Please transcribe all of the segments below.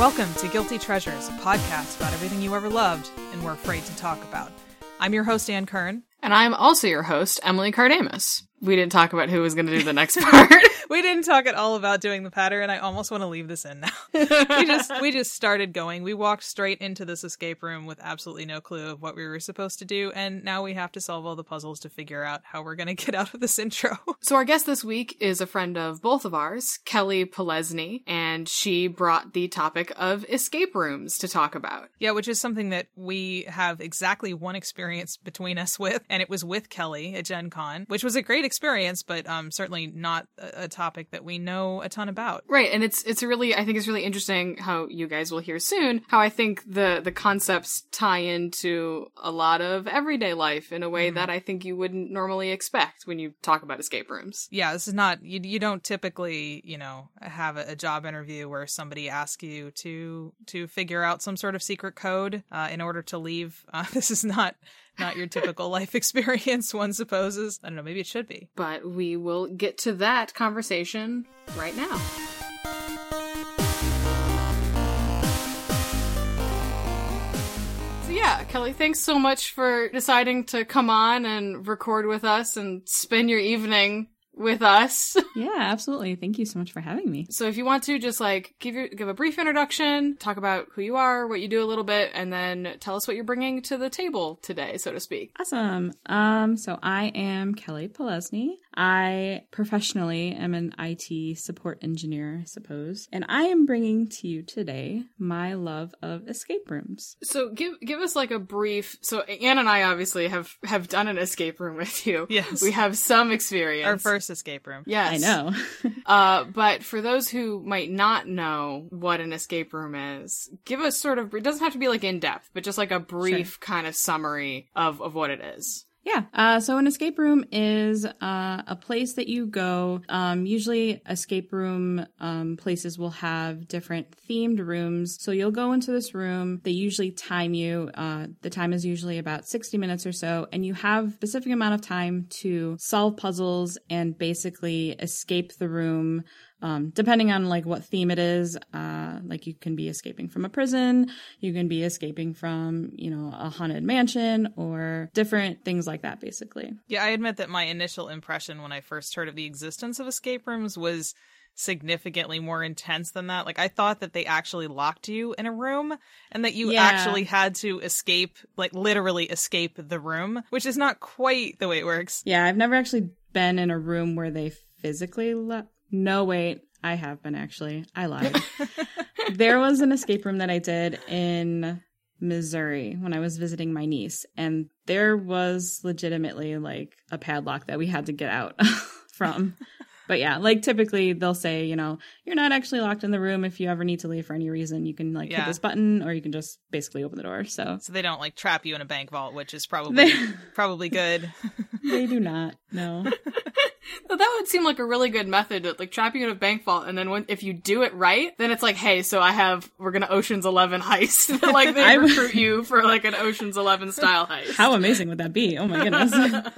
Welcome to Guilty Treasures, a podcast about everything you ever loved and were afraid to talk about. I'm your host, Ann Kern. And I'm also your host, Emily Cardamus. We didn't talk about who was going to do the next part. We didn't talk at all about doing the pattern. I almost want to leave this in now. we just we just started going. We walked straight into this escape room with absolutely no clue of what we were supposed to do, and now we have to solve all the puzzles to figure out how we're going to get out of this intro. so our guest this week is a friend of both of ours, Kelly Polesny, and she brought the topic of escape rooms to talk about. Yeah, which is something that we have exactly one experience between us with, and it was with Kelly at Gen Con, which was a great experience, but um, certainly not a, a, topic that we know a ton about. Right, and it's it's really I think it's really interesting how you guys will hear soon how I think the the concepts tie into a lot of everyday life in a way mm. that I think you wouldn't normally expect when you talk about escape rooms. Yeah, this is not you. You don't typically you know have a, a job interview where somebody asks you to to figure out some sort of secret code uh, in order to leave. Uh, this is not not your typical life experience, one supposes. I don't know, maybe it should be. But we will get to that conversation right now. Yeah, Kelly, thanks so much for deciding to come on and record with us and spend your evening with us. yeah, absolutely. Thank you so much for having me. So if you want to just like give your give a brief introduction, talk about who you are, what you do a little bit, and then tell us what you're bringing to the table today, so to speak. Awesome. Um, so I am Kelly Polesny. I professionally am an IT support engineer, I suppose, and I am bringing to you today my love of escape rooms. So give give us like a brief. So Anne and I obviously have have done an escape room with you. Yes, we have some experience. Our first escape room. Yes, I know. uh, but for those who might not know what an escape room is, give us sort of. It doesn't have to be like in depth, but just like a brief sure. kind of summary of of what it is. Yeah. Uh, so an escape room is uh, a place that you go. Um, usually, escape room um, places will have different themed rooms. So you'll go into this room. They usually time you. Uh, the time is usually about 60 minutes or so, and you have a specific amount of time to solve puzzles and basically escape the room um, depending on like what theme it is uh, like you can be escaping from a prison you can be escaping from you know a haunted mansion or different things like that basically yeah i admit that my initial impression when i first heard of the existence of escape rooms was significantly more intense than that. Like I thought that they actually locked you in a room and that you yeah. actually had to escape, like literally escape the room, which is not quite the way it works. Yeah, I've never actually been in a room where they physically lo- no, wait. I have been actually. I lied. there was an escape room that I did in Missouri when I was visiting my niece, and there was legitimately like a padlock that we had to get out from. But yeah, like typically they'll say, you know, you're not actually locked in the room. If you ever need to leave for any reason, you can like yeah. hit this button or you can just basically open the door. So So they don't like trap you in a bank vault, which is probably probably good. they do not. No. That would seem like a really good method to like trap you in a bank vault, and then when if you do it right, then it's like, hey, so I have we're gonna Ocean's Eleven heist. like they recruit you for like an Ocean's Eleven style heist. How amazing would that be? Oh my goodness.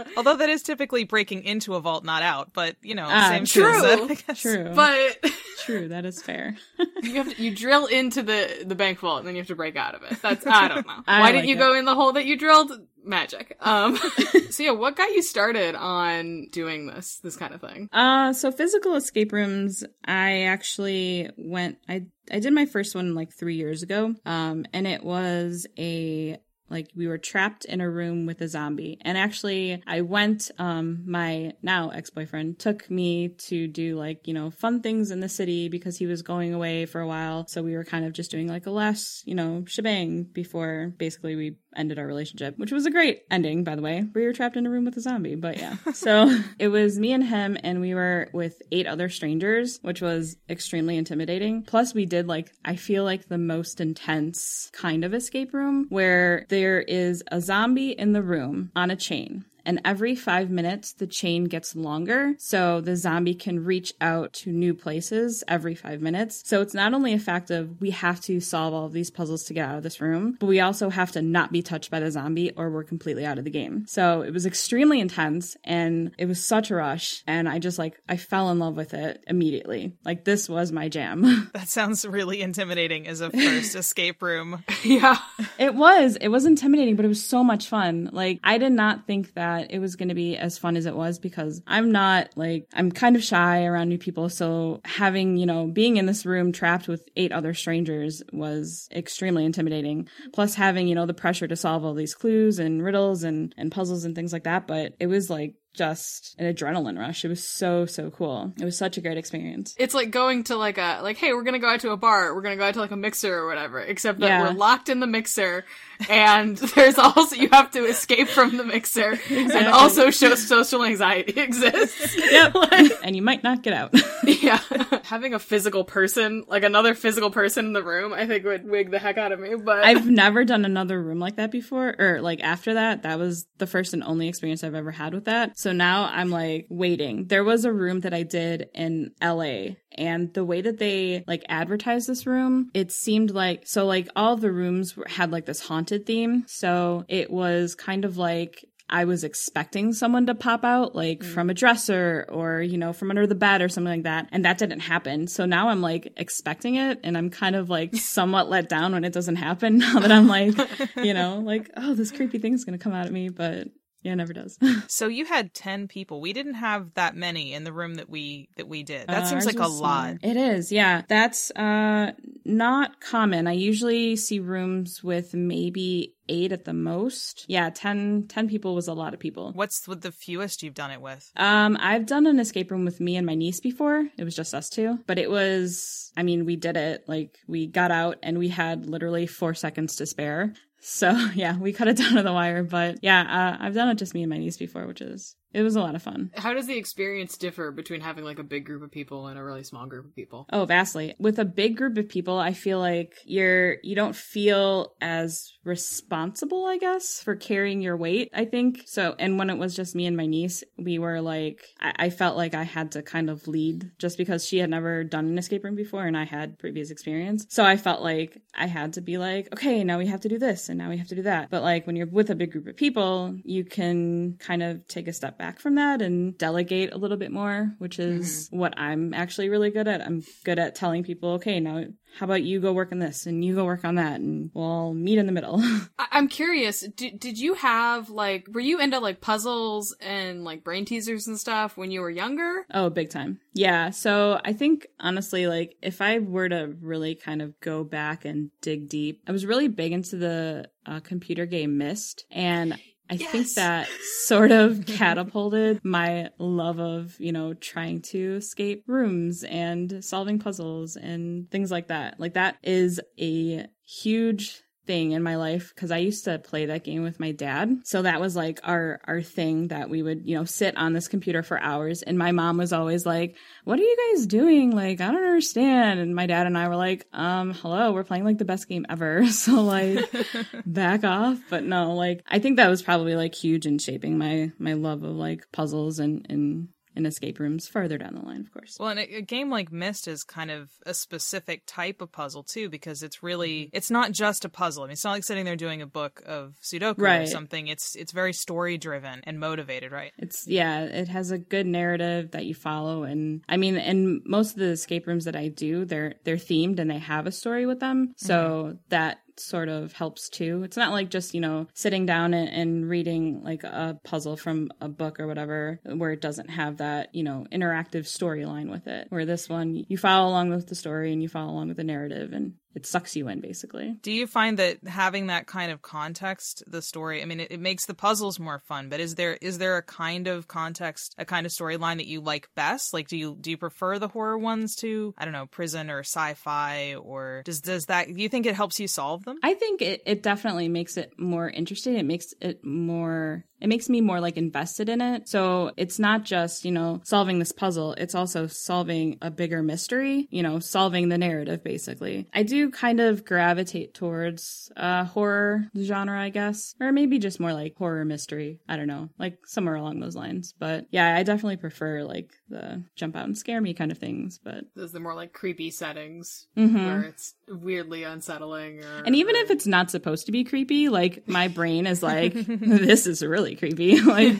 Although that is typically breaking into a vault, not out. But you know, uh, same true, true. But true, that is fair. you have to, you drill into the the bank vault, and then you have to break out of it. That's I don't know. I Why like didn't you it. go in the hole that you drilled? magic. Um, so yeah, what got you started on doing this, this kind of thing? Uh, so physical escape rooms, I actually went, I, I did my first one like three years ago. Um, and it was a like we were trapped in a room with a zombie. And actually, I went, um, my now ex boyfriend took me to do like, you know, fun things in the city because he was going away for a while. So we were kind of just doing like a last, you know, shebang before basically we ended our relationship, which was a great ending, by the way. We were trapped in a room with a zombie, but yeah. so it was me and him, and we were with eight other strangers, which was extremely intimidating. Plus, we did like, I feel like the most intense kind of escape room where there is a zombie in the room on a chain and every five minutes the chain gets longer. So the zombie can reach out to new places every five minutes. So it's not only a fact of we have to solve all of these puzzles to get out of this room, but we also have to not be touched by the zombie or we're completely out of the game. So it was extremely intense and it was such a rush. And I just like, I fell in love with it immediately. Like this was my jam. that sounds really intimidating as a first escape room. Yeah. It was. It was intimidating, but it was so much fun. Like I did not think that it was going to be as fun as it was because I'm not like, I'm kind of shy around new people. So having, you know, being in this room trapped with eight other strangers was extremely intimidating. Plus having, you know, the pressure to solve all these clues and riddles and, and puzzles and things like that. But it was like just an adrenaline rush. It was so so cool. It was such a great experience. It's like going to like a like hey, we're going to go out to a bar. We're going to go out to like a mixer or whatever, except that yeah. we're locked in the mixer and there's also you have to escape from the mixer exactly. and also show social anxiety exists. Yep. like, and you might not get out. yeah. Having a physical person, like another physical person in the room, I think would wig the heck out of me, but I've never done another room like that before or like after that. That was the first and only experience I've ever had with that. So now I'm like waiting. There was a room that I did in LA and the way that they like advertised this room it seemed like so like all the rooms had like this haunted theme so it was kind of like I was expecting someone to pop out, like mm. from a dresser or, you know, from under the bed or something like that. And that didn't happen. So now I'm like expecting it and I'm kind of like somewhat let down when it doesn't happen now that I'm like, you know, like, oh, this creepy thing's going to come out at me. But yeah, it never does. so you had 10 people. We didn't have that many in the room that we that we did. That uh, seems like a lot. It is. Yeah. That's uh not common. I usually see rooms with maybe 8 at the most. Yeah, 10 10 people was a lot of people. What's with the fewest you've done it with? Um I've done an escape room with me and my niece before. It was just us two, but it was I mean, we did it. Like we got out and we had literally 4 seconds to spare. So yeah, we cut it down to the wire. But yeah, uh, I've done it just me and my niece before, which is it was a lot of fun. How does the experience differ between having like a big group of people and a really small group of people? Oh, vastly. With a big group of people, I feel like you're you don't feel as responsible, I guess, for carrying your weight, I think. So and when it was just me and my niece, we were like I, I felt like I had to kind of lead just because she had never done an escape room before and I had previous experience. So I felt like I had to be like, okay, now we have to do this and now we have to do that. But like when you're with a big group of people, you can kind of take a step back from that and delegate a little bit more, which is mm-hmm. what I'm actually really good at. I'm good at telling people, okay, now how about you go work on this and you go work on that and we'll meet in the middle. I'm curious, did, did you have like, were you into like puzzles and like brain teasers and stuff when you were younger? Oh, big time. Yeah. So I think honestly, like if I were to really kind of go back and dig deep, I was really big into the uh, computer game Myst and I yes. think that sort of catapulted my love of, you know, trying to escape rooms and solving puzzles and things like that. Like that is a huge thing in my life because I used to play that game with my dad. So that was like our our thing that we would, you know, sit on this computer for hours and my mom was always like, "What are you guys doing? Like, I don't understand." And my dad and I were like, "Um, hello, we're playing like the best game ever." So like back off. But no, like I think that was probably like huge in shaping my my love of like puzzles and and in escape rooms farther down the line, of course. Well, and a, a, game like Myst is kind of a specific type of puzzle too, because it's really mm-hmm. it's not just a puzzle. I mean, it's not like sitting there doing a book of Sudoku right. or something. It's it's very story driven and motivated, right? It's yeah, it has a good narrative that you follow, and I mean, and most of the escape rooms that I do, they're they're themed and they have a story with them, so mm-hmm. that sort of helps too. It's not like just, you know, sitting down and, and, reading like a puzzle from a book or whatever where it doesn't have that, you know, interactive storyline with it. Where this one, you follow along with the story and you follow along with the narrative and it sucks you in basically. Do you find that having that kind of context, the story, I mean, it, it, makes the puzzles more fun, but is there is there a kind of context, a kind of storyline that you like best? Like, do you do you prefer the horror ones to I don't know, prison or sci-fi, or does does that? Do you think it helps you solve them? I think it it definitely makes it more interesting. It makes it more it makes me more like invested in it. So it's not just, you know, solving this puzzle, it's also solving a bigger mystery, you know, solving the narrative basically. I do do kind of gravitate towards uh horror genre, I guess, or maybe just more like horror mystery. I don't know, like somewhere along those lines. But yeah, I definitely prefer like the jump out and scare me kind of things. But those are the more like creepy settings mm-hmm. where it's weirdly unsettling. Or, and even or... if it's not supposed to be creepy, like my brain is like, this is really creepy. like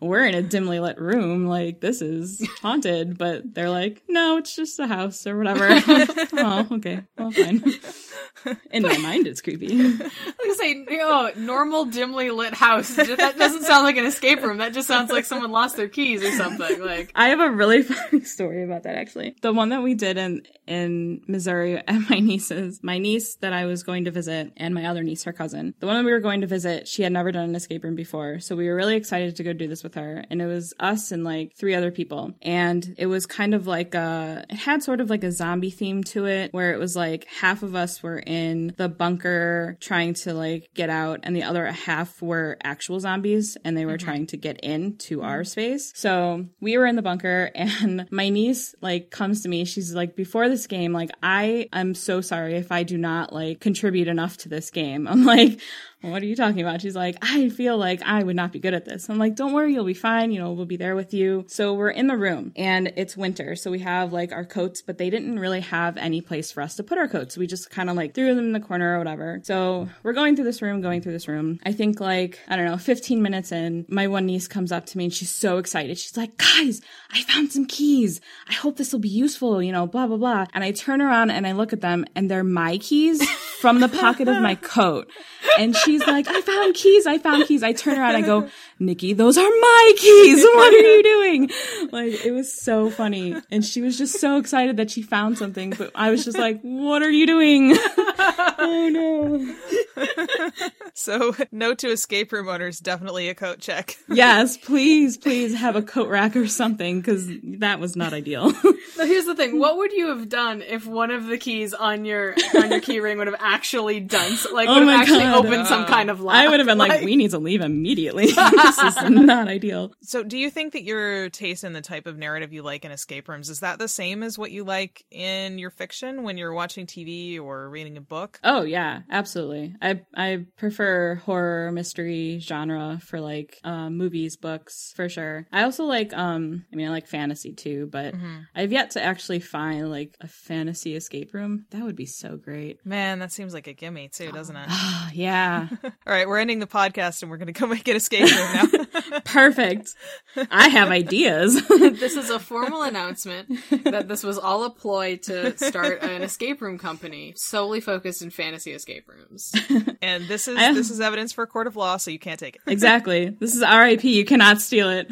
we're in a dimly lit room, like this is haunted. But they're like, no, it's just a house or whatever. oh, okay, fine. In my mind, it's creepy. Like say, oh, normal dimly lit house. That doesn't sound like an escape room. That just sounds like someone lost their keys or something. Like I have a really funny story about that actually. The one that we did in in Missouri at my niece's, my niece that I was going to visit, and my other niece, her cousin. The one that we were going to visit, she had never done an escape room before, so we were really excited to go do this with her. And it was us and like three other people, and it was kind of like a, it had sort of like a zombie theme to it, where it was like half of us were in the bunker trying to like get out, and the other half were actual zombies, and they were mm-hmm. trying to get into our space. So we were in the bunker, and my niece like comes to me. She's like, before this game, like I am so sorry if I do not like contribute enough to this game. I'm like, what are you talking about? She's like, I feel like I would not be good at this. I'm like, don't worry, you'll be fine. You know, we'll be there with you. So we're in the room and it's winter. So we have like our coats, but they didn't really have any place for us to put our coats. We just kind of like threw them in the corner or whatever. So we're going through this room, going through this room. I think like, I don't know, 15 minutes in, my one niece comes up to me and she's so excited. She's like, guys, I found some keys. I hope this will be useful, you know, blah, blah, blah. And I turn around and I look at them and they're my keys from the pocket of my coat. And she's like, I found keys. I found keys. I turn around. I go, Nikki, those are my keys. What are you doing? Like, it was so funny. And she was just so excited that she found something. But I was just like, what are you doing? oh no. so, no to escape room owners, definitely a coat check. yes, please, please have a coat rack or something because that was not ideal. so here's the thing. What would you have done if one of the keys on your, on your key ring would have actually done, like, oh would have actually God. opened uh, some kind of lock? I would have been like, like we need to leave immediately. this is not ideal. So, do you think that your taste in the type of narrative you like in escape rooms is that the same as what you like in your fiction when you're watching TV or reading a book? Oh yeah, absolutely. I I prefer horror mystery genre for like uh, movies, books for sure. I also like um I mean I like fantasy too, but mm-hmm. I've yet to actually find like a fantasy escape room. That would be so great. Man, that seems like a gimme too, doesn't it? yeah. All right, we're ending the podcast and we're going to go make an escape room now. Perfect. I have ideas. this is a formal announcement that this was all a ploy to start an escape room company solely focused in fantasy escape rooms. and this is have... this is evidence for a court of law, so you can't take it. Exactly. This is RIP. You cannot steal it.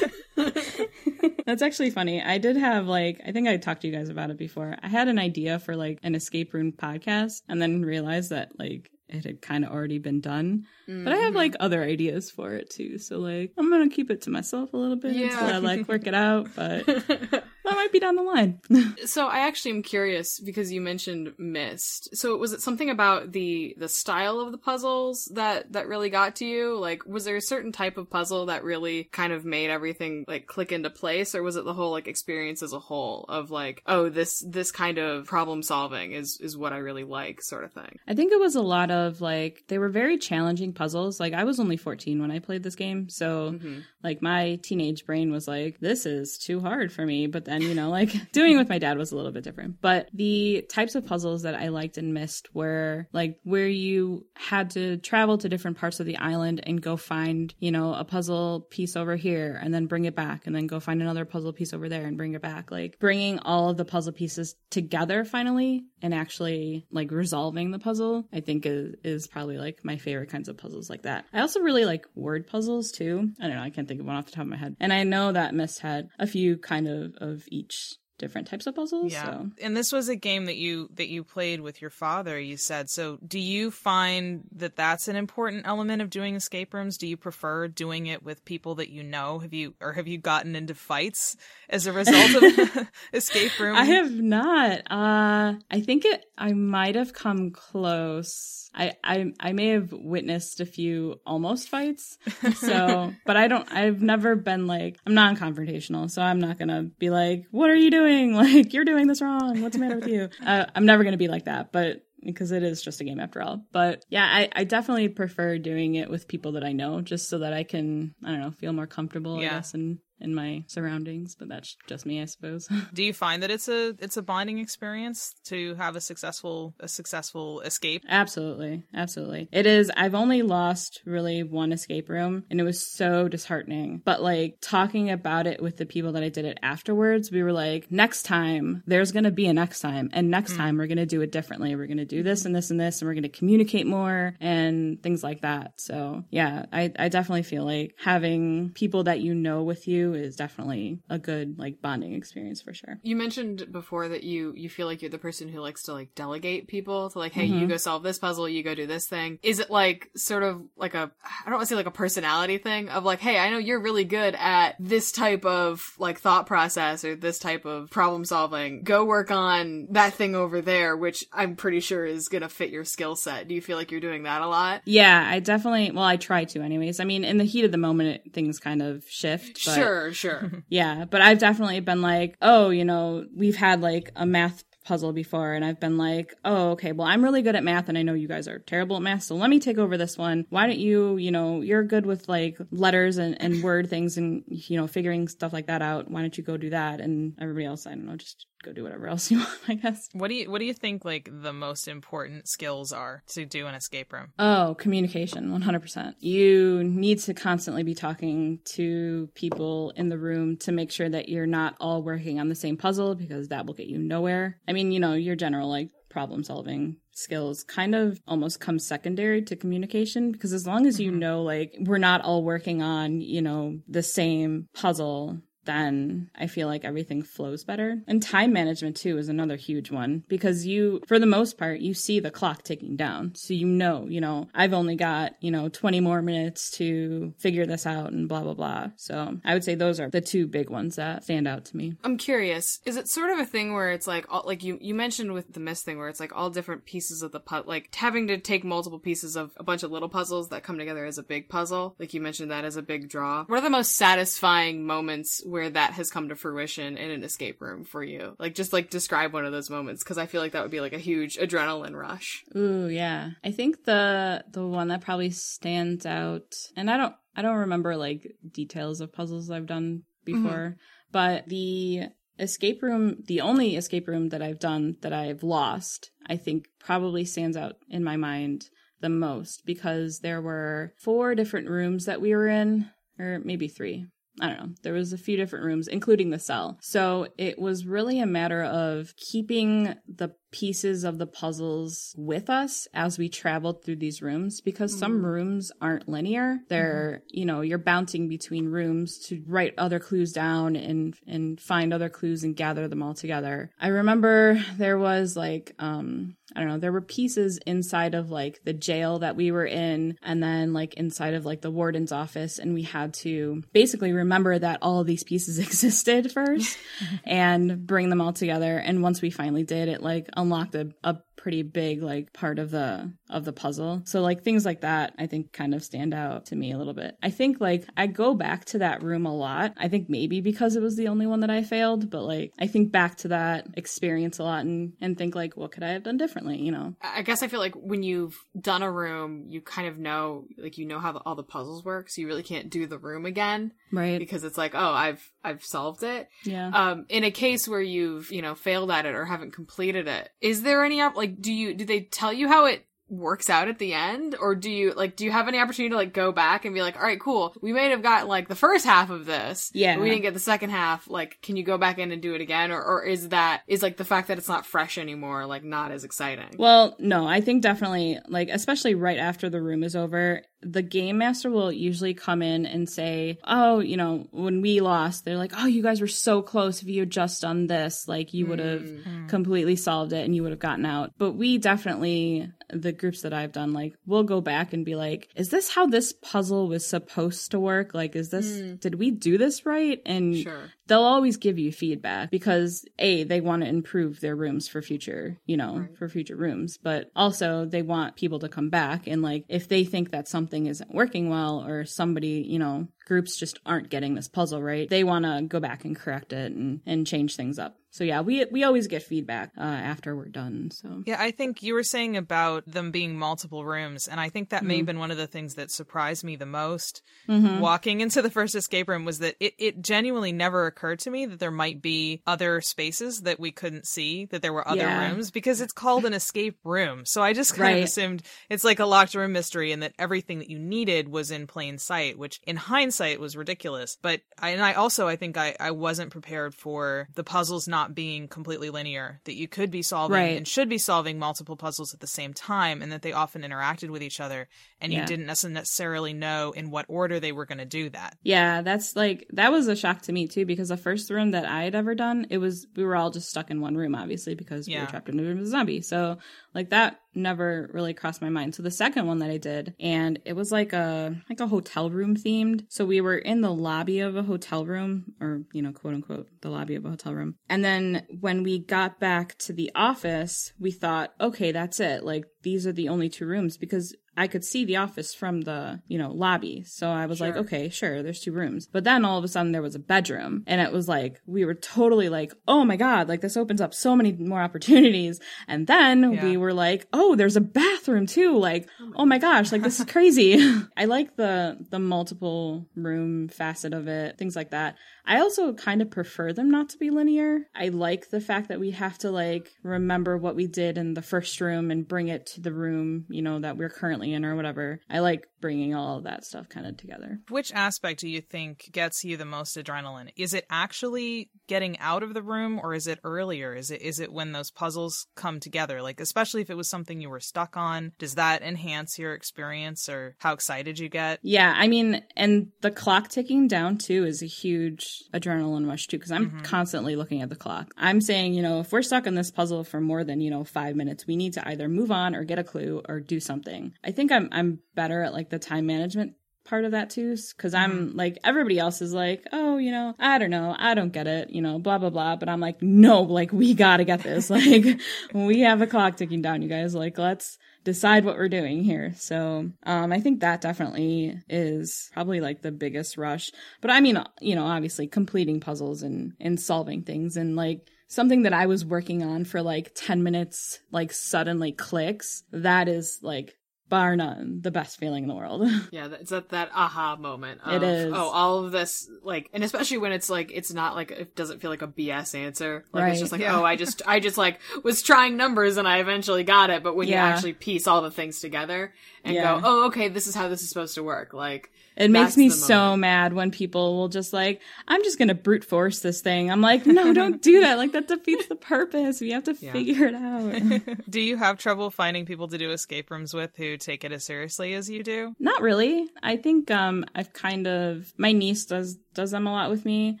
That's actually funny. I did have like I think I talked to you guys about it before. I had an idea for like an escape room podcast and then realized that like it had kind of already been done. Mm-hmm. But I have like mm-hmm. other ideas for it too. So like I'm gonna keep it to myself a little bit yeah. until I like work it out. But that might be down the line. so I actually am curious because you mentioned Myst. So was it something about the the style of the puzzles that that really got to you? Like was there a certain type of puzzle that really kind of made everything like click into place or was it the whole like experience as a whole of like, oh, this this kind of problem solving is is what I really like sort of thing? I think it was a lot of like they were very challenging puzzles. Like I was only 14 when I played this game, so mm-hmm. like my teenage brain was like this is too hard for me, but then you know like doing it with my dad was a little bit different but the types of puzzles that i liked and Myst were like where you had to travel to different parts of the island and go find you know a puzzle piece over here and then bring it back and then go find another puzzle piece over there and bring it back like bringing all of the puzzle pieces together finally and actually like resolving the puzzle i think is, is probably like my favorite kinds of puzzles like that i also really like word puzzles too i don't know i can't think of one off the top of my head and i know that Myst had a few kind of of each different types of puzzles. Yeah. So. And this was a game that you that you played with your father, you said. So do you find that that's an important element of doing escape rooms? Do you prefer doing it with people that you know? Have you or have you gotten into fights as a result of escape room? I have not. Uh I think it I might have come close I, I I may have witnessed a few almost fights. So, but I don't. I've never been like I'm non-confrontational, so I'm not gonna be like, "What are you doing? Like you're doing this wrong. What's the matter with you?" Uh, I'm never gonna be like that. But because it is just a game after all. But yeah, I, I definitely prefer doing it with people that I know just so that I can, I don't know, feel more comfortable, yeah. I guess, and in my surroundings, but that's just me, I suppose. Do you find that it's a it's a bonding experience to have a successful a successful escape? Absolutely. Absolutely. It is I've only lost really one escape room and it was so disheartening. But like talking about it with the people that I did it afterwards, we were like, next time there's going to be a next time and next mm. time we're going to do it differently. We're going to do this and this and this and we're going to communicate more and things like that. So, yeah, I I definitely feel like having people that you know with you is definitely a good like bonding experience for sure. You mentioned before that you you feel like you're the person who likes to like delegate people to like, hey, mm-hmm. you go solve this puzzle, you go do this thing. Is it like sort of like a I don't want to say like a personality thing of like, hey, I know you're really good at this type of like thought process or this type of problem solving. Go work on that thing over there, which I'm pretty sure is gonna fit your skill set. Do you feel like you're doing that a lot? Yeah, I definitely. Well, I try to, anyways. I mean, in the heat of the moment, it, things kind of shift. Sure, Sure, sure. yeah, but I've definitely been like, oh, you know, we've had like a math puzzle before and I've been like, oh, okay, well, I'm really good at math and I know you guys are terrible at math, so let me take over this one. Why don't you, you know, you're good with like letters and, and word things and, you know, figuring stuff like that out. Why don't you go do that? And everybody else, I don't know, just go do whatever else you want, I guess. What do you what do you think like the most important skills are to do an escape room? Oh, communication, 100%. You need to constantly be talking to people in the room to make sure that you're not all working on the same puzzle because that will get you nowhere. I mean, you know, your general like problem solving skills kind of almost come secondary to communication because as long as you mm-hmm. know like we're not all working on you know the same puzzle then I feel like everything flows better. And time management too is another huge one because you, for the most part, you see the clock ticking down. So you know, you know, I've only got, you know, 20 more minutes to figure this out and blah, blah, blah. So I would say those are the two big ones that stand out to me. I'm curious, is it sort of a thing where it's like, all, like you, you mentioned with the Myst thing where it's like all different pieces of the puzzle, like having to take multiple pieces of a bunch of little puzzles that come together as a big puzzle. Like you mentioned that as a big draw. What are the most satisfying moments where where that has come to fruition in an escape room for you? Like, just like describe one of those moments because I feel like that would be like a huge adrenaline rush. Ooh, yeah. I think the the one that probably stands out, and I don't I don't remember like details of puzzles I've done before, mm-hmm. but the escape room, the only escape room that I've done that I've lost, I think probably stands out in my mind the most because there were four different rooms that we were in, or maybe three. I don't know. There was a few different rooms, including the cell. So it was really a matter of keeping the pieces of the puzzles with us as we traveled through these rooms because mm-hmm. some rooms aren't linear. They're, mm-hmm. you know, you're bouncing between rooms to write other clues down and and find other clues and gather them all together. I remember there was like um I don't know, there were pieces inside of like the jail that we were in and then like inside of like the warden's office and we had to basically remember that all these pieces existed first and bring them all together and once we finally did it like unlocked a, a pretty big like part of the of the puzzle. So like things like that I think kind of stand out to me a little bit. I think like I go back to that room a lot. I think maybe because it was the only one that I failed, but like I think back to that experience a lot and and think like what could I have done differently, you know. I guess I feel like when you've done a room, you kind of know like you know how the, all the puzzles work, so you really can't do the room again. Right. Because it's like, oh, I've I've solved it. Yeah. Um in a case where you've, you know, failed at it or haven't completed it, is there any like like do you do they tell you how it works out at the end? Or do you like do you have any opportunity to like go back and be like all right cool. We may have got like the first half of this yeah. we didn't get the second half. Like can you go back in and do it again? Or, or is that is like the fact that it's not fresh anymore like not as exciting? Well no i think definitely like especially right after the room is over the game master will usually come in and say, Oh, you know, when we lost, they're like, Oh, you guys were so close. If you had just done this, like you would have mm-hmm. completely solved it and you would have gotten out. But we definitely, the groups that I've done, like, we'll go back and be like, Is this how this puzzle was supposed to work? Like, is this, mm. did we do this right? And sure they'll always give you feedback because a they want to improve their rooms for future, you know, right. for future rooms, but also they want people to come back and like if they think that something isn't working well or somebody, you know, groups just aren't getting this puzzle right, they want to go back and correct it and and change things up. So yeah, we we always get feedback uh, after we're done. So yeah, I think you were saying about them being multiple rooms, and I think that mm-hmm. may have mm-hmm. been one of the things that surprised me the most mm-hmm. walking into the first escape room was that it it genuinely never occurred to me that there might be other spaces that we couldn't see, that there were other yeah. rooms because it's called an escape room. So I just kind right. of assumed it's like a locked room mystery, and that everything that you needed was in plain sight, which in hindsight was ridiculous. But I, and I also I think I I wasn't prepared for the puzzles not not being completely linear, that you could be solving right. and should be solving multiple puzzles at the same time, and that they often interacted with each other, and yeah. you didn't necessarily know in what order they were going to do that. Yeah, that's like, that was a shock to me too, because the first room that I had ever done, it was, we were all just stuck in one room, obviously, because yeah. we were trapped in a room with a zombie. So, like, that never really crossed my mind. So the second one that I did, and it was like a like a hotel room themed. So we were in the lobby of a hotel room, or you know, quote unquote, the lobby of a hotel room. And then when we got back to the office, we thought, okay, that's it. Like these are the only two rooms because I could see the office from the, you know, lobby. So I was sure. like, okay, sure, there's two rooms. But then all of a sudden there was a bedroom and it was like, we were totally like, oh my God, like this opens up so many more opportunities. And then yeah. we were like, oh, there's a bathroom too. Like, oh my oh gosh, like this is crazy. I like the, the multiple room facet of it, things like that. I also kind of prefer them not to be linear. I like the fact that we have to like remember what we did in the first room and bring it to the room, you know, that we're currently in or whatever. I like bringing all of that stuff kind of together. Which aspect do you think gets you the most adrenaline? Is it actually getting out of the room or is it earlier? Is it is it when those puzzles come together? Like especially if it was something you were stuck on, does that enhance your experience or how excited you get? Yeah, I mean, and the clock ticking down too is a huge adrenaline rush too because I'm mm-hmm. constantly looking at the clock. I'm saying, you know, if we're stuck in this puzzle for more than, you know, 5 minutes, we need to either move on or get a clue or do something. I think I'm I'm better at like the time management part of that too because i'm mm-hmm. like everybody else is like oh you know i don't know i don't get it you know blah blah blah. But i'm like no like we gotta get this like we have a clock ticking down you guys like let's decide what we're doing here. So um i think that definitely is probably like the biggest rush. But i mean you know obviously completing puzzles and and solving things and like something that I was working on for like 10 minutes, like suddenly clicks, that is like bar none the best feeling in the world yeah it's at that aha moment of, it is oh all of this like and especially when it's like it's not like it doesn't feel like a bs answer like right. it's just like yeah. oh i just i just like was trying numbers and i eventually got it but when yeah. you actually piece all the things together and yeah. go oh okay this is how this is supposed to work like it makes me so mad when people will just like, I'm just gonna brute force this thing. I'm like, no, don't do that. Like that defeats the purpose. We have to yeah. figure it out. do you have trouble finding people to do escape rooms with who take it as seriously as you do? Not really. I think um I've kind of my niece does does them a lot with me.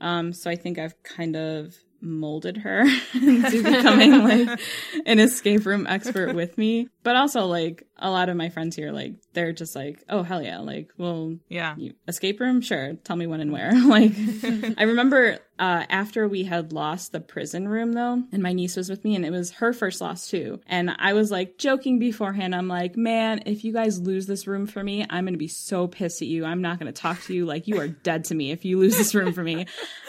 Um, so I think I've kind of molded her into becoming like an escape room expert with me. But also like a lot of my friends here, like they're just like, oh hell yeah, like well yeah, escape room, sure. Tell me when and where. like I remember uh, after we had lost the prison room though, and my niece was with me, and it was her first loss too. And I was like joking beforehand. I'm like, man, if you guys lose this room for me, I'm gonna be so pissed at you. I'm not gonna talk to you. Like you are dead to me if you lose this room for me.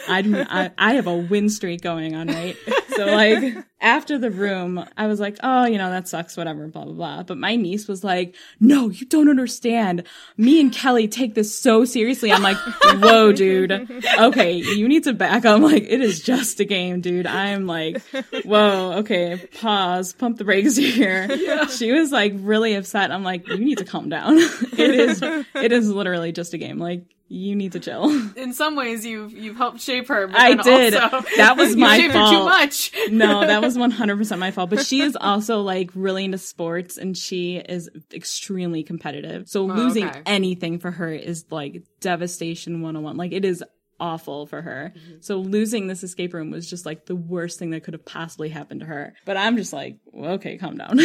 I I, I have a win streak going on, right? So like after the room, I was like, oh, you know, that sucks, whatever, blah, blah, blah. But my niece was like, no, you don't understand. Me and Kelly take this so seriously. I'm like, whoa, dude. Okay, you need to back up. I'm like, it is just a game, dude. I'm like, whoa, okay, pause, pump the brakes here. Yeah. She was like really upset. I'm like, you need to calm down. it is, it is literally just a game. Like, you need to chill. In some ways, you've you've helped shape her. I did. Also, that was my fault. too much. no, that was one hundred percent my fault. But she is also like really into sports, and she is extremely competitive. So oh, losing okay. anything for her is like devastation one on one. Like it is awful for her. Mm-hmm. So losing this escape room was just like the worst thing that could have possibly happened to her. But I'm just like, well, okay, calm down.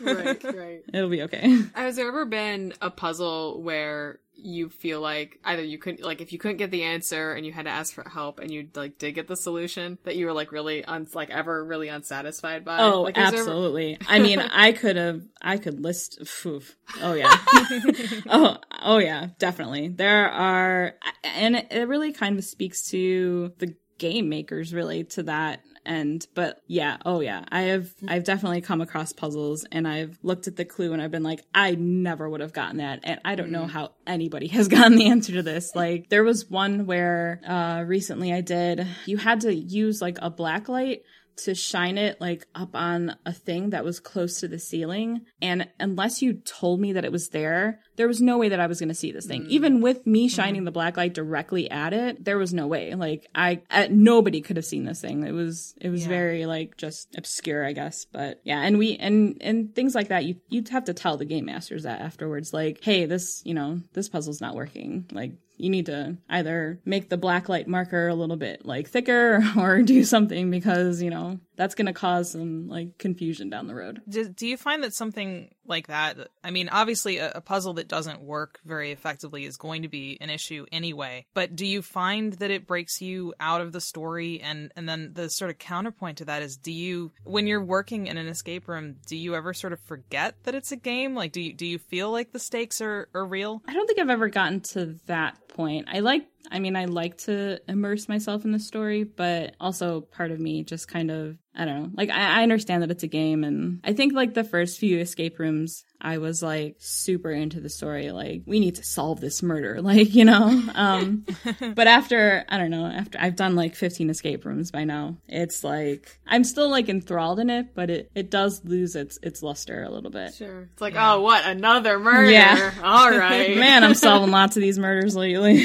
right, right. It'll be okay. Has there ever been a puzzle where you feel like either you couldn't like if you couldn't get the answer and you had to ask for help and you like did get the solution that you were like really un like ever really unsatisfied by? Oh, like, absolutely. I mean, I could have I could list oof. Oh yeah. oh, oh yeah, definitely. There are and it really kind of speaks to the game makers really to that end. But yeah, oh yeah, I have I've definitely come across puzzles and I've looked at the clue and I've been like, I never would have gotten that, and I don't know mm. how anybody has gotten the answer to this. Like there was one where uh recently I did you had to use like a black light to shine it like up on a thing that was close to the ceiling. And unless you told me that it was there, there was no way that I was going to see this thing. Mm. Even with me mm-hmm. shining mm. the black light directly at it, there was no way. Like I, uh, nobody could have seen this thing. It was, it was yeah. very like just obscure, I guess. But yeah, and we, and, and things like that, you, you'd have to tell the game masters that afterwards. Like, hey, this, you know, this puzzle's not working. Like, you need to either make the black light marker a little bit like thicker or do something because, you know, that's going to cause some like confusion down the road. Do, do you find that something like that, I mean, obviously a, a, puzzle that doesn't work very effectively is going to be an issue anyway, but do you find that it breaks you out of the story? And, and then the sort of counterpoint to that is, do you, when you're working in an escape room, do you ever sort of forget that it's a game? Like, do you, do you feel like the stakes are, are real? I don't think I've ever gotten to that point. I like I mean, I like to immerse myself in the story, but also part of me just kind of, I don't know, like I, I, understand that it's a game. And I think like the first few escape rooms, I was like super into the story. Like, we need to solve this murder, like, you know? Um, but after, I don't know, after I've done like 15 escape rooms by now, it's like, I'm still like enthralled in it, but it, it does lose its, its luster a little bit. Sure. It's like, yeah. oh, what? Another murder? Yeah. All right. Man, I'm solving lots of these murders lately.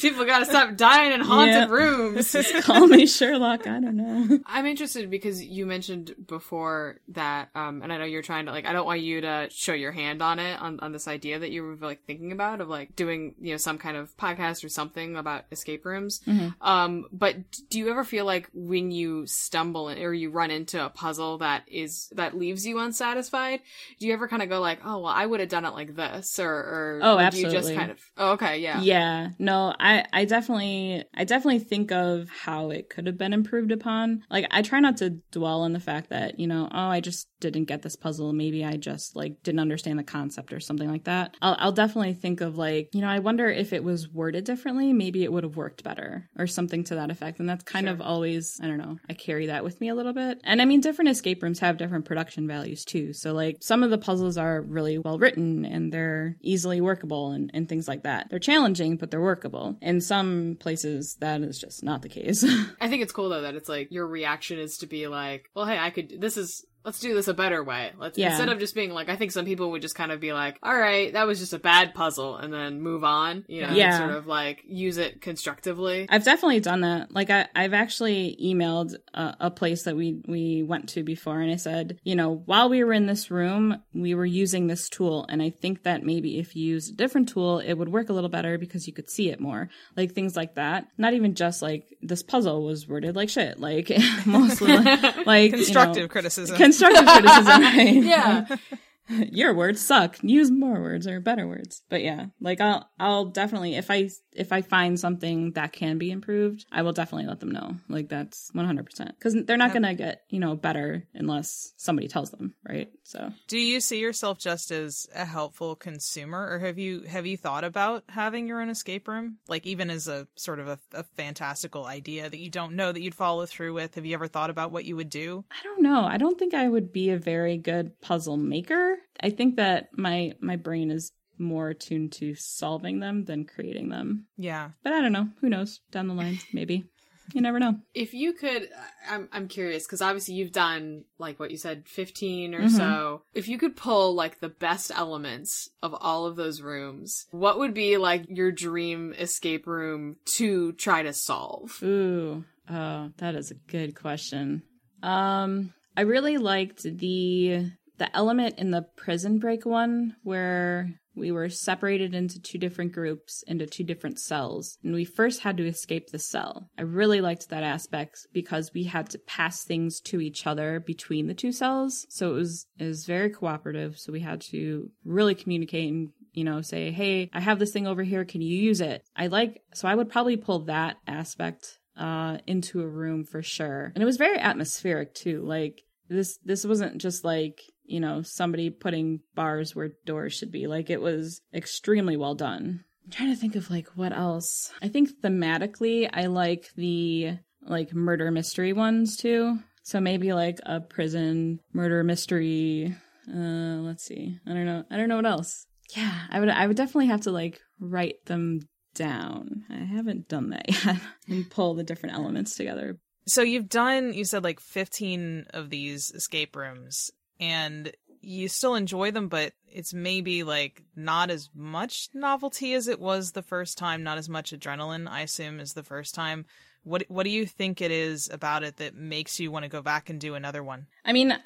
People gotta stop dying in haunted yep. rooms. Call me Sherlock. I don't know. I'm interested because you mentioned before that, um, and I know you're trying to like. I don't want you to show your hand on it on on this idea that you were like thinking about of like doing you know some kind of podcast or something about escape rooms. Mm-hmm. Um, but do you ever feel like when you stumble or you run into a puzzle that is that leaves you unsatisfied? Do you ever kind of go like, oh well, I would have done it like this, or, or oh, absolutely. Do you just kind of oh, okay, yeah, yeah, no, I I I definitely I definitely think of how it could have been improved upon. Like I try not to dwell on the fact that, you know, oh, I just didn't get this puzzle. Maybe I just like didn't understand the concept or something like that. I'll I'll definitely think of like, you know, I wonder if it was worded differently, maybe it would have worked better or something to that effect. And that's kind sure. of always, I don't know, I carry that with me a little bit. And I mean, different escape rooms have different production values too. So like some of the puzzles are really well written and they're easily workable and, and things like that. They're challenging, but they're workable. In some places, that is just not the case. I think it's cool though that it's like your reaction is to be like, well, hey, I could, this is let's do this a better way. Let's yeah. instead of just being like I think some people would just kind of be like, all right, that was just a bad puzzle and then move on, you know, yeah. sort of like use it constructively. I've definitely done that. Like I I've actually emailed a, a place that we we went to before and I said, you know, while we were in this room, we were using this tool and I think that maybe if you use a different tool, it would work a little better because you could see it more. Like things like that. Not even just like this puzzle was worded like shit. Like mostly like, like constructive you know, criticism constructive criticism, right? yeah. your words suck. Use more words or better words. But yeah, like I'll I'll definitely if I if I find something that can be improved, I will definitely let them know. Like that's 100% cuz they're not going to get, you know, better unless somebody tells them, right? So Do you see yourself just as a helpful consumer or have you have you thought about having your own escape room? Like even as a sort of a, a fantastical idea that you don't know that you'd follow through with. Have you ever thought about what you would do? I don't know. I don't think I would be a very good puzzle maker. I think that my my brain is more attuned to solving them than creating them. Yeah. But I don't know. Who knows? Down the line, maybe. You never know. If you could, I'm I'm curious because obviously you've done like what you said, 15 or mm-hmm. so. If you could pull like the best elements of all of those rooms, what would be like your dream escape room to try to solve? Ooh, oh, that is a good question. Um, I really liked the the element in the prison break one where we were separated into two different groups into two different cells and we first had to escape the cell i really liked that aspect because we had to pass things to each other between the two cells so it was it was very cooperative so we had to really communicate and you know, say, hey, I have this thing over here. Can you use it? I like, so I would probably pull that aspect uh, into a room for sure. And it was very atmospheric too. Like this, this wasn't just like, you know, somebody putting bars where doors should be. Like it was extremely well done. I'm trying to think of like what else. I think thematically, I like the like murder mystery ones too. So maybe like a prison murder mystery. Uh, let's see. I don't know. I don't know what else. Yeah, I would. I would definitely have to like write them down. I haven't done that yet and pull the different elements together. So you've done. You said like fifteen of these escape rooms, and you still enjoy them, but it's maybe like not as much novelty as it was the first time, not as much adrenaline, I assume, as the first time. What what do you think it is about it that makes you want to go back and do another one? I mean,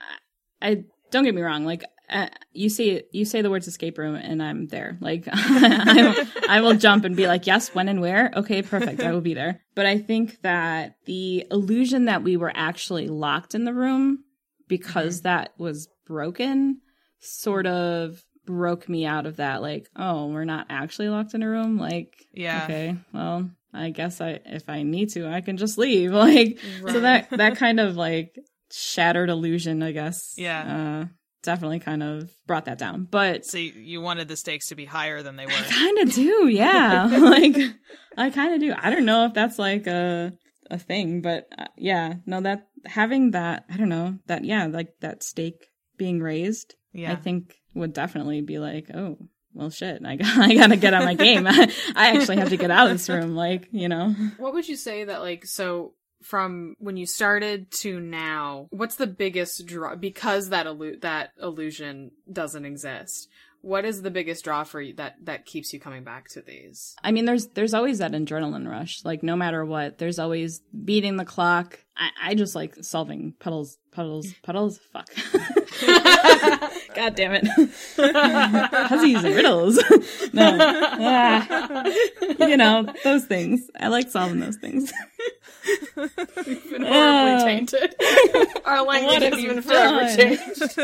I don't get me wrong. Like uh, you say you say the words escape room, and I'm there. Like I, I will jump and be like, yes, when and where. Okay, perfect. I will be there. But I think that the illusion that we were actually locked in the room because mm-hmm. that was broken sort of broke me out of that like oh we're not actually locked in a room like yeah okay well I guess I if I need to, I can just leave. Like right. so that that kind of like shattered illusion, I guess. Yeah. Uh, definitely kind of brought that down. But so you wanted the stakes to be higher than they were. I kind of do, yeah. like I kind of do. I don't know if that's like a a thing, but uh, yeah, no that having that, I don't know, that yeah, like that stake being raised, yeah. I think would definitely be like, oh, well shit i, got, I gotta get on my game I, actually have to get out of this room like you know what would you say that like so from when you started to now what's the biggest draw because that illu- that illusion doesn't exist what is the biggest draw for you that that keeps you coming back to these? I mean there's there's always that adrenaline rush like no matter what. There's always beating the clock. I, I just like solving puddles puddles puddles. Fuck god damn it puzzles and riddles no ah. you know those things i like solving those things We've been horribly uh, tainted. Our language has been forever changed.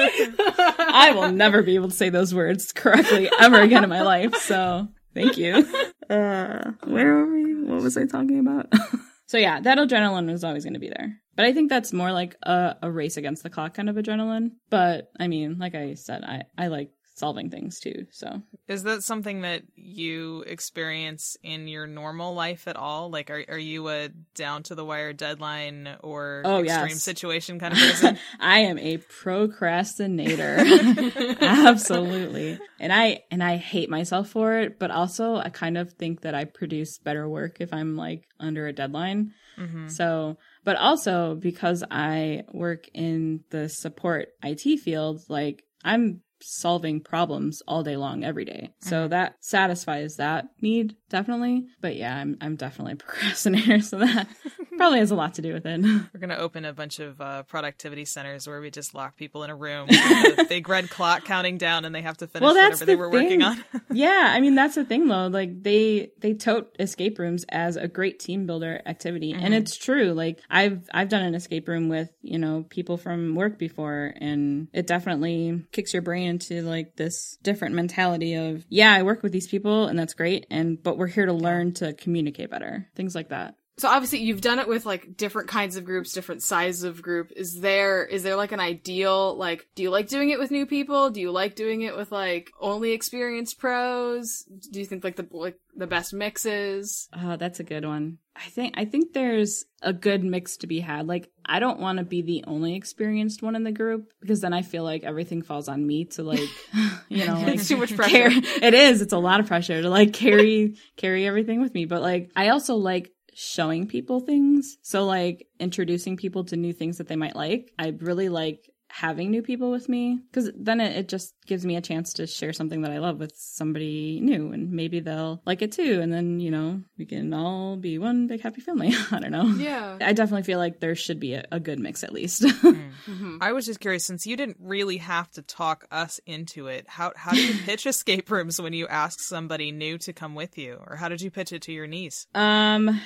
I will never be able to say those words correctly ever again in my life. So thank you. Uh, where were we? What was I talking about? So yeah, that adrenaline was always going to be there. But I think that's more like a, a race against the clock kind of adrenaline. But I mean, like I said, I, I like solving things too. So, is that something that you experience in your normal life at all? Like, are are you a down to the wire deadline or oh, extreme yes. situation kind of person? I am a procrastinator, absolutely, and I and I hate myself for it. But also, I kind of think that I produce better work if I'm like under a deadline. Mm-hmm. So, but also because I work in the support IT field, like I'm solving problems all day long every day. So mm-hmm. that satisfies that need definitely. But yeah, I'm I'm definitely a procrastinator, so that probably has a lot to do with it. We're gonna open a bunch of uh, productivity centers where we just lock people in a room with a big red clock counting down, and they have to finish well, whatever the they were thing. working on. yeah, I mean that's the thing though. Like they they tote escape rooms as a great team builder activity, mm-hmm. and it's true. Like I've I've done an escape room with you know people from work before, and it definitely kicks your brain into like this different mentality of yeah, I work with these people, and that's great, and but we're here to learn to communicate better. Things like that. So obviously you've done it with like different kinds of groups, different sizes of group. Is there is there like an ideal like do you like doing it with new people? Do you like doing it with like only experienced pros? Do you think like the like the best mixes? Oh, that's a good one. I think I think there's a good mix to be had. Like I don't want to be the only experienced one in the group because then I feel like everything falls on me to like, you know, like it's too much pressure. Carry, it is. It's a lot of pressure to like carry carry everything with me. But like I also like showing people things. So like introducing people to new things that they might like. I really like having new people with me because then it, it, just gives me a chance to share something that I love with somebody new and maybe they'll like it too. And then, you know, we can all be one big happy family. I don't know. Yeah. I definitely feel like there should be a, a good mix at least. mm-hmm. I was just curious since you didn't really have to talk us into it, how, how do you pitch escape rooms when you ask somebody new to come with you? Or how did you pitch it to your niece? Um,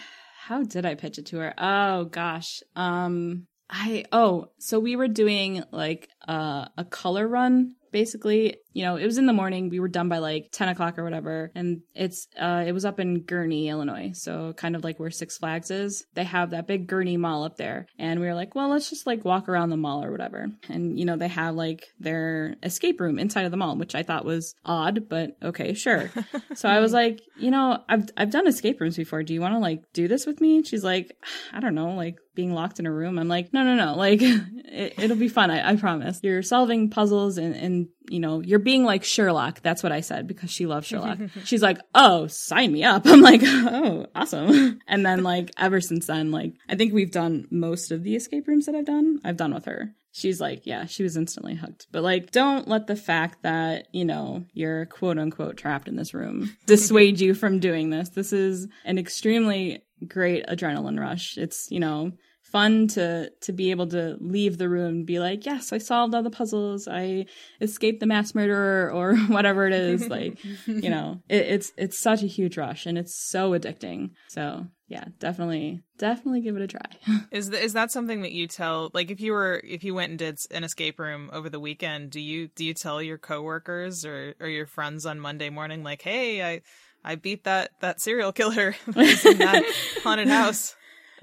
how did I pitch it to her? Oh gosh. Um I oh, so we were doing like uh, a color run basically. You know it was in the morning. We were done by like 10 o'clock or whatever. And it's uh it was up in gurnee illinois. So kind of like where six flags is. They have that big gurnee mall up there. And we were like well let's just like walk around the mall or whatever. And you know they have like their escape room inside of the mall which i thought was odd but okay sure. So i was like you know i've i've done escape rooms before. Do you want to like do this with me? And she's like i don't know like being locked in a room. I'm like, no, no, no. Like, it, will be fun. I, I, promise. You're solving puzzles and, and, you know, you're being like Sherlock. That's what I said because she loves Sherlock. She's like, oh, sign me up. I'm like, oh, awesome. And then like ever since then, like, I think we've done most of the escape rooms that I've done. I've done with her. She's like, yeah, she was instantly hooked. But like, don't let the fact that, you know, you're quote unquote trapped in this room dissuade you from doing this. This is an extremely great adrenaline rush. It's, you know, fun to to be able to leave the room and be like, yes, I solved all the puzzles. I escaped the mass murderer or whatever it is. like, you know, it, it's it's such a huge rush and it's so addicting. So yeah, definitely, definitely give it a try. is is that something that you tell? Like, if you were if you went and did an escape room over the weekend, do you do you tell your coworkers or or your friends on Monday morning, like, hey, I I beat that that serial killer in that haunted house?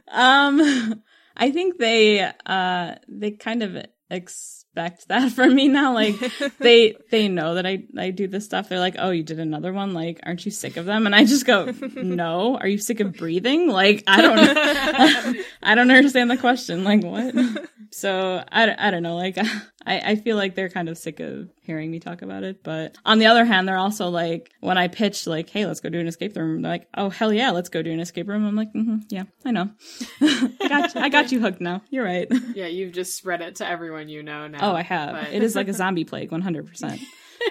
Um, I think they uh they kind of expect that from me now. Like they they know that I I do this stuff. They're like, "Oh, you did another one? Like, aren't you sick of them?" And I just go, "No. Are you sick of breathing? Like, I don't I don't understand the question. Like, what?" So I, I don't know. Like I, I feel like they're kind of sick of hearing me talk about it. But on the other hand, they're also like when I pitch like, "Hey, let's go do an escape room." They're like, "Oh hell yeah, let's go do an escape room." I'm like, mm-hmm, "Yeah, I know. I got you. I got you hooked now. You're right." Yeah, you've just spread it to everyone you know now. Oh, I have. But... It is like a zombie plague, 100.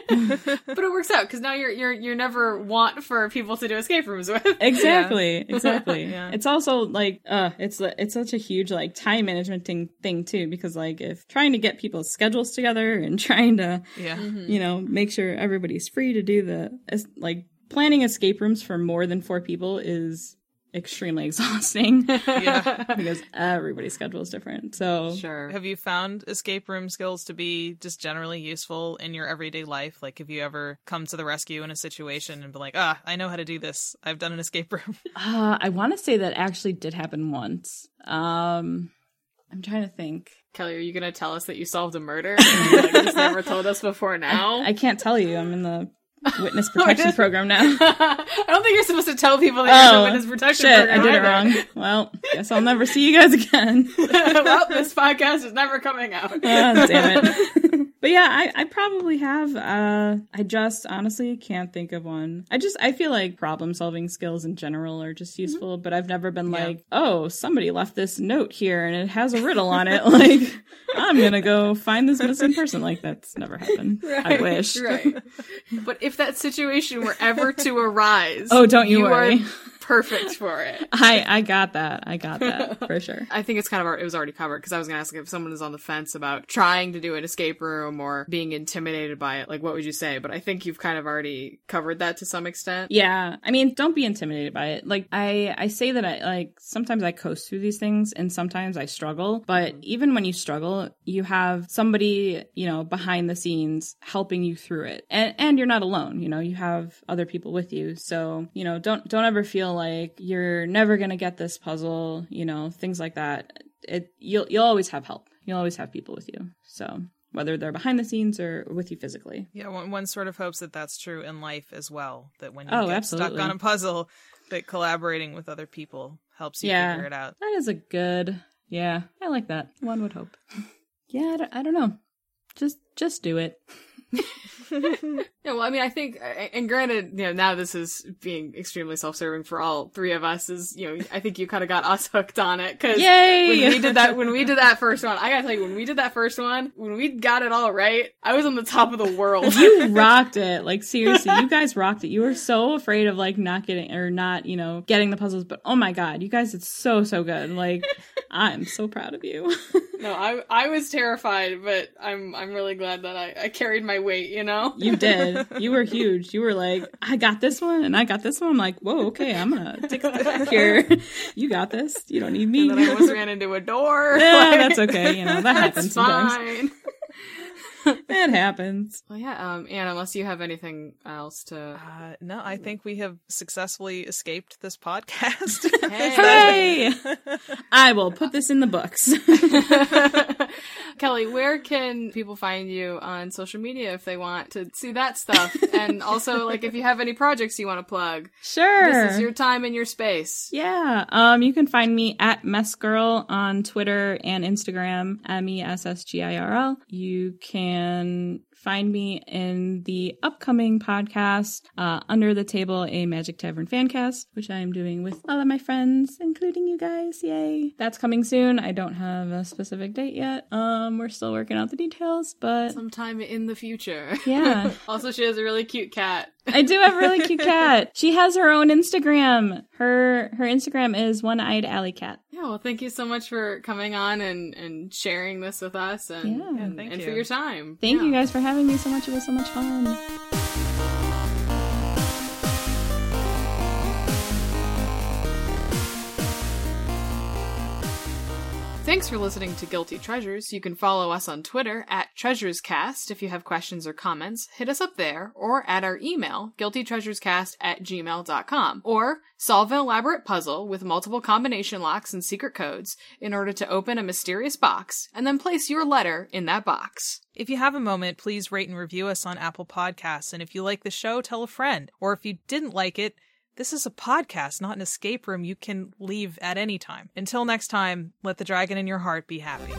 Percent but it works out because now you're you're you're never want for people to do escape rooms with. Exactly, yeah. exactly. yeah. It's also like uh it's it's such a huge like time management thing thing too because like if trying to get people's schedules together and trying to yeah mm-hmm. you know make sure everybody's free to do the like planning escape rooms for more than four people is extremely exhausting. yeah. because everybody's schedule is different. So sure. Have you found escape room skills to be just generally useful in your everyday life? Like have you ever come to the rescue in a situation and be like, ah, I know how to do this. I've done an escape room. uh, I want to say that actually did happen once. Um I'm trying to think. Kelly, are you going to tell us that you solved a murder? And you, like, never told us before now. I, I can't tell you. I'm in the witness protection program now. I don't think you're supposed to tell people that you're in oh, a witness protection shit, program. I did either. it wrong. Well, guess I'll never see you guys again. well, this podcast is never coming out. Oh, damn it. But yeah, I, I probably have. Uh, I just honestly can't think of one. I just I feel like problem solving skills in general are just mm-hmm. useful, mm-hmm. but I've never been yeah. like, oh, somebody left this note here and it has a riddle on it. like I'm gonna go find this missing person. Like that's never happened. Right, I wish. Right. But if that situation were ever to arise, oh, don't you, you worry. Are perfect for it. I I got that. I got that for sure. I think it's kind of it was already covered because I was gonna ask if someone is on the fence about trying to do an escape room or being intimidated by it. Like, what would you say? But I think you've kind of already covered that to some extent. Yeah, I mean, don't be intimidated by it. Like, I I say that I like sometimes I coast through these things and sometimes I struggle. But mm-hmm. even when you struggle, you have somebody you know behind the scenes helping you through it, and and you're not alone. You know, you have other people with you. So you know, don't don't ever feel like you're never going to get this puzzle, you know, things like that. It you'll you'll always have help. You'll always have people with you. So, whether they're behind the scenes or with you physically. Yeah, one, one sort of hopes that that's true in life as well. That when you oh, get absolutely. stuck on a puzzle, that collaborating with other people helps you yeah, figure it out. That is a good. Yeah, I like that. One would hope. yeah, I don't, I don't know. Just just do it. yeah, well, I mean, I think, and granted, you know, now this is being extremely self-serving for all three of us. Is you know, I think you kind of got us hooked on it because when we did that, when we did that first one, I gotta tell you, when we did that first one, when we got it all right, I was on the top of the world. you rocked it, like seriously, you guys rocked it. You were so afraid of like not getting or not, you know, getting the puzzles, but oh my god, you guys it's so so good. Like, I'm so proud of you. no, I I was terrified, but I'm I'm really glad that I I carried my weight. You know, you did. You were huge. You were like, I got this one, and I got this one. I'm like, whoa, okay, I'm gonna take a step here. You got this. You don't need me. And then I almost ran into a door. Yeah, like, that's okay. You know that happens sometimes. it happens. Well, yeah, um, Anne, unless you have anything else to. Uh, no, I think we have successfully escaped this podcast. Hey. Hooray! I will put this in the books. Kelly, where can people find you on social media if they want to see that stuff? and also, like, if you have any projects you want to plug. Sure. This is your time and your space. Yeah. Um, you can find me at Messgirl on Twitter and Instagram, M E S S G I R L. You can find me in the upcoming podcast, uh, Under the Table, a Magic Tavern fan cast, which I am doing with all of my friends, including you guys. Yay. That's coming soon. I don't have a specific date yet. Um, we're still working out the details, but sometime in the future. Yeah. also, she has a really cute cat. I do have a really cute cat. She has her own Instagram. Her her Instagram is one eyed alley cat. Yeah, well, thank you so much for coming on and and sharing this with us and Yeah. and, thank and you. for your time. Thank Yeah. you guys for having me so much. It was so much fun. Thanks for listening to Guilty Treasures. You can follow us on Twitter at TreasuresCast if you have questions or comments. Hit us up there or at our email, guiltytreasurescast at gmail.com. Or solve an elaborate puzzle with multiple combination locks and secret codes in order to open a mysterious box and then place your letter in that box. If you have a moment, please rate and review us on Apple Podcasts. And if you like the show, tell a friend. Or if you didn't like it, this is a podcast, not an escape room you can leave at any time. Until next time, let the dragon in your heart be happy.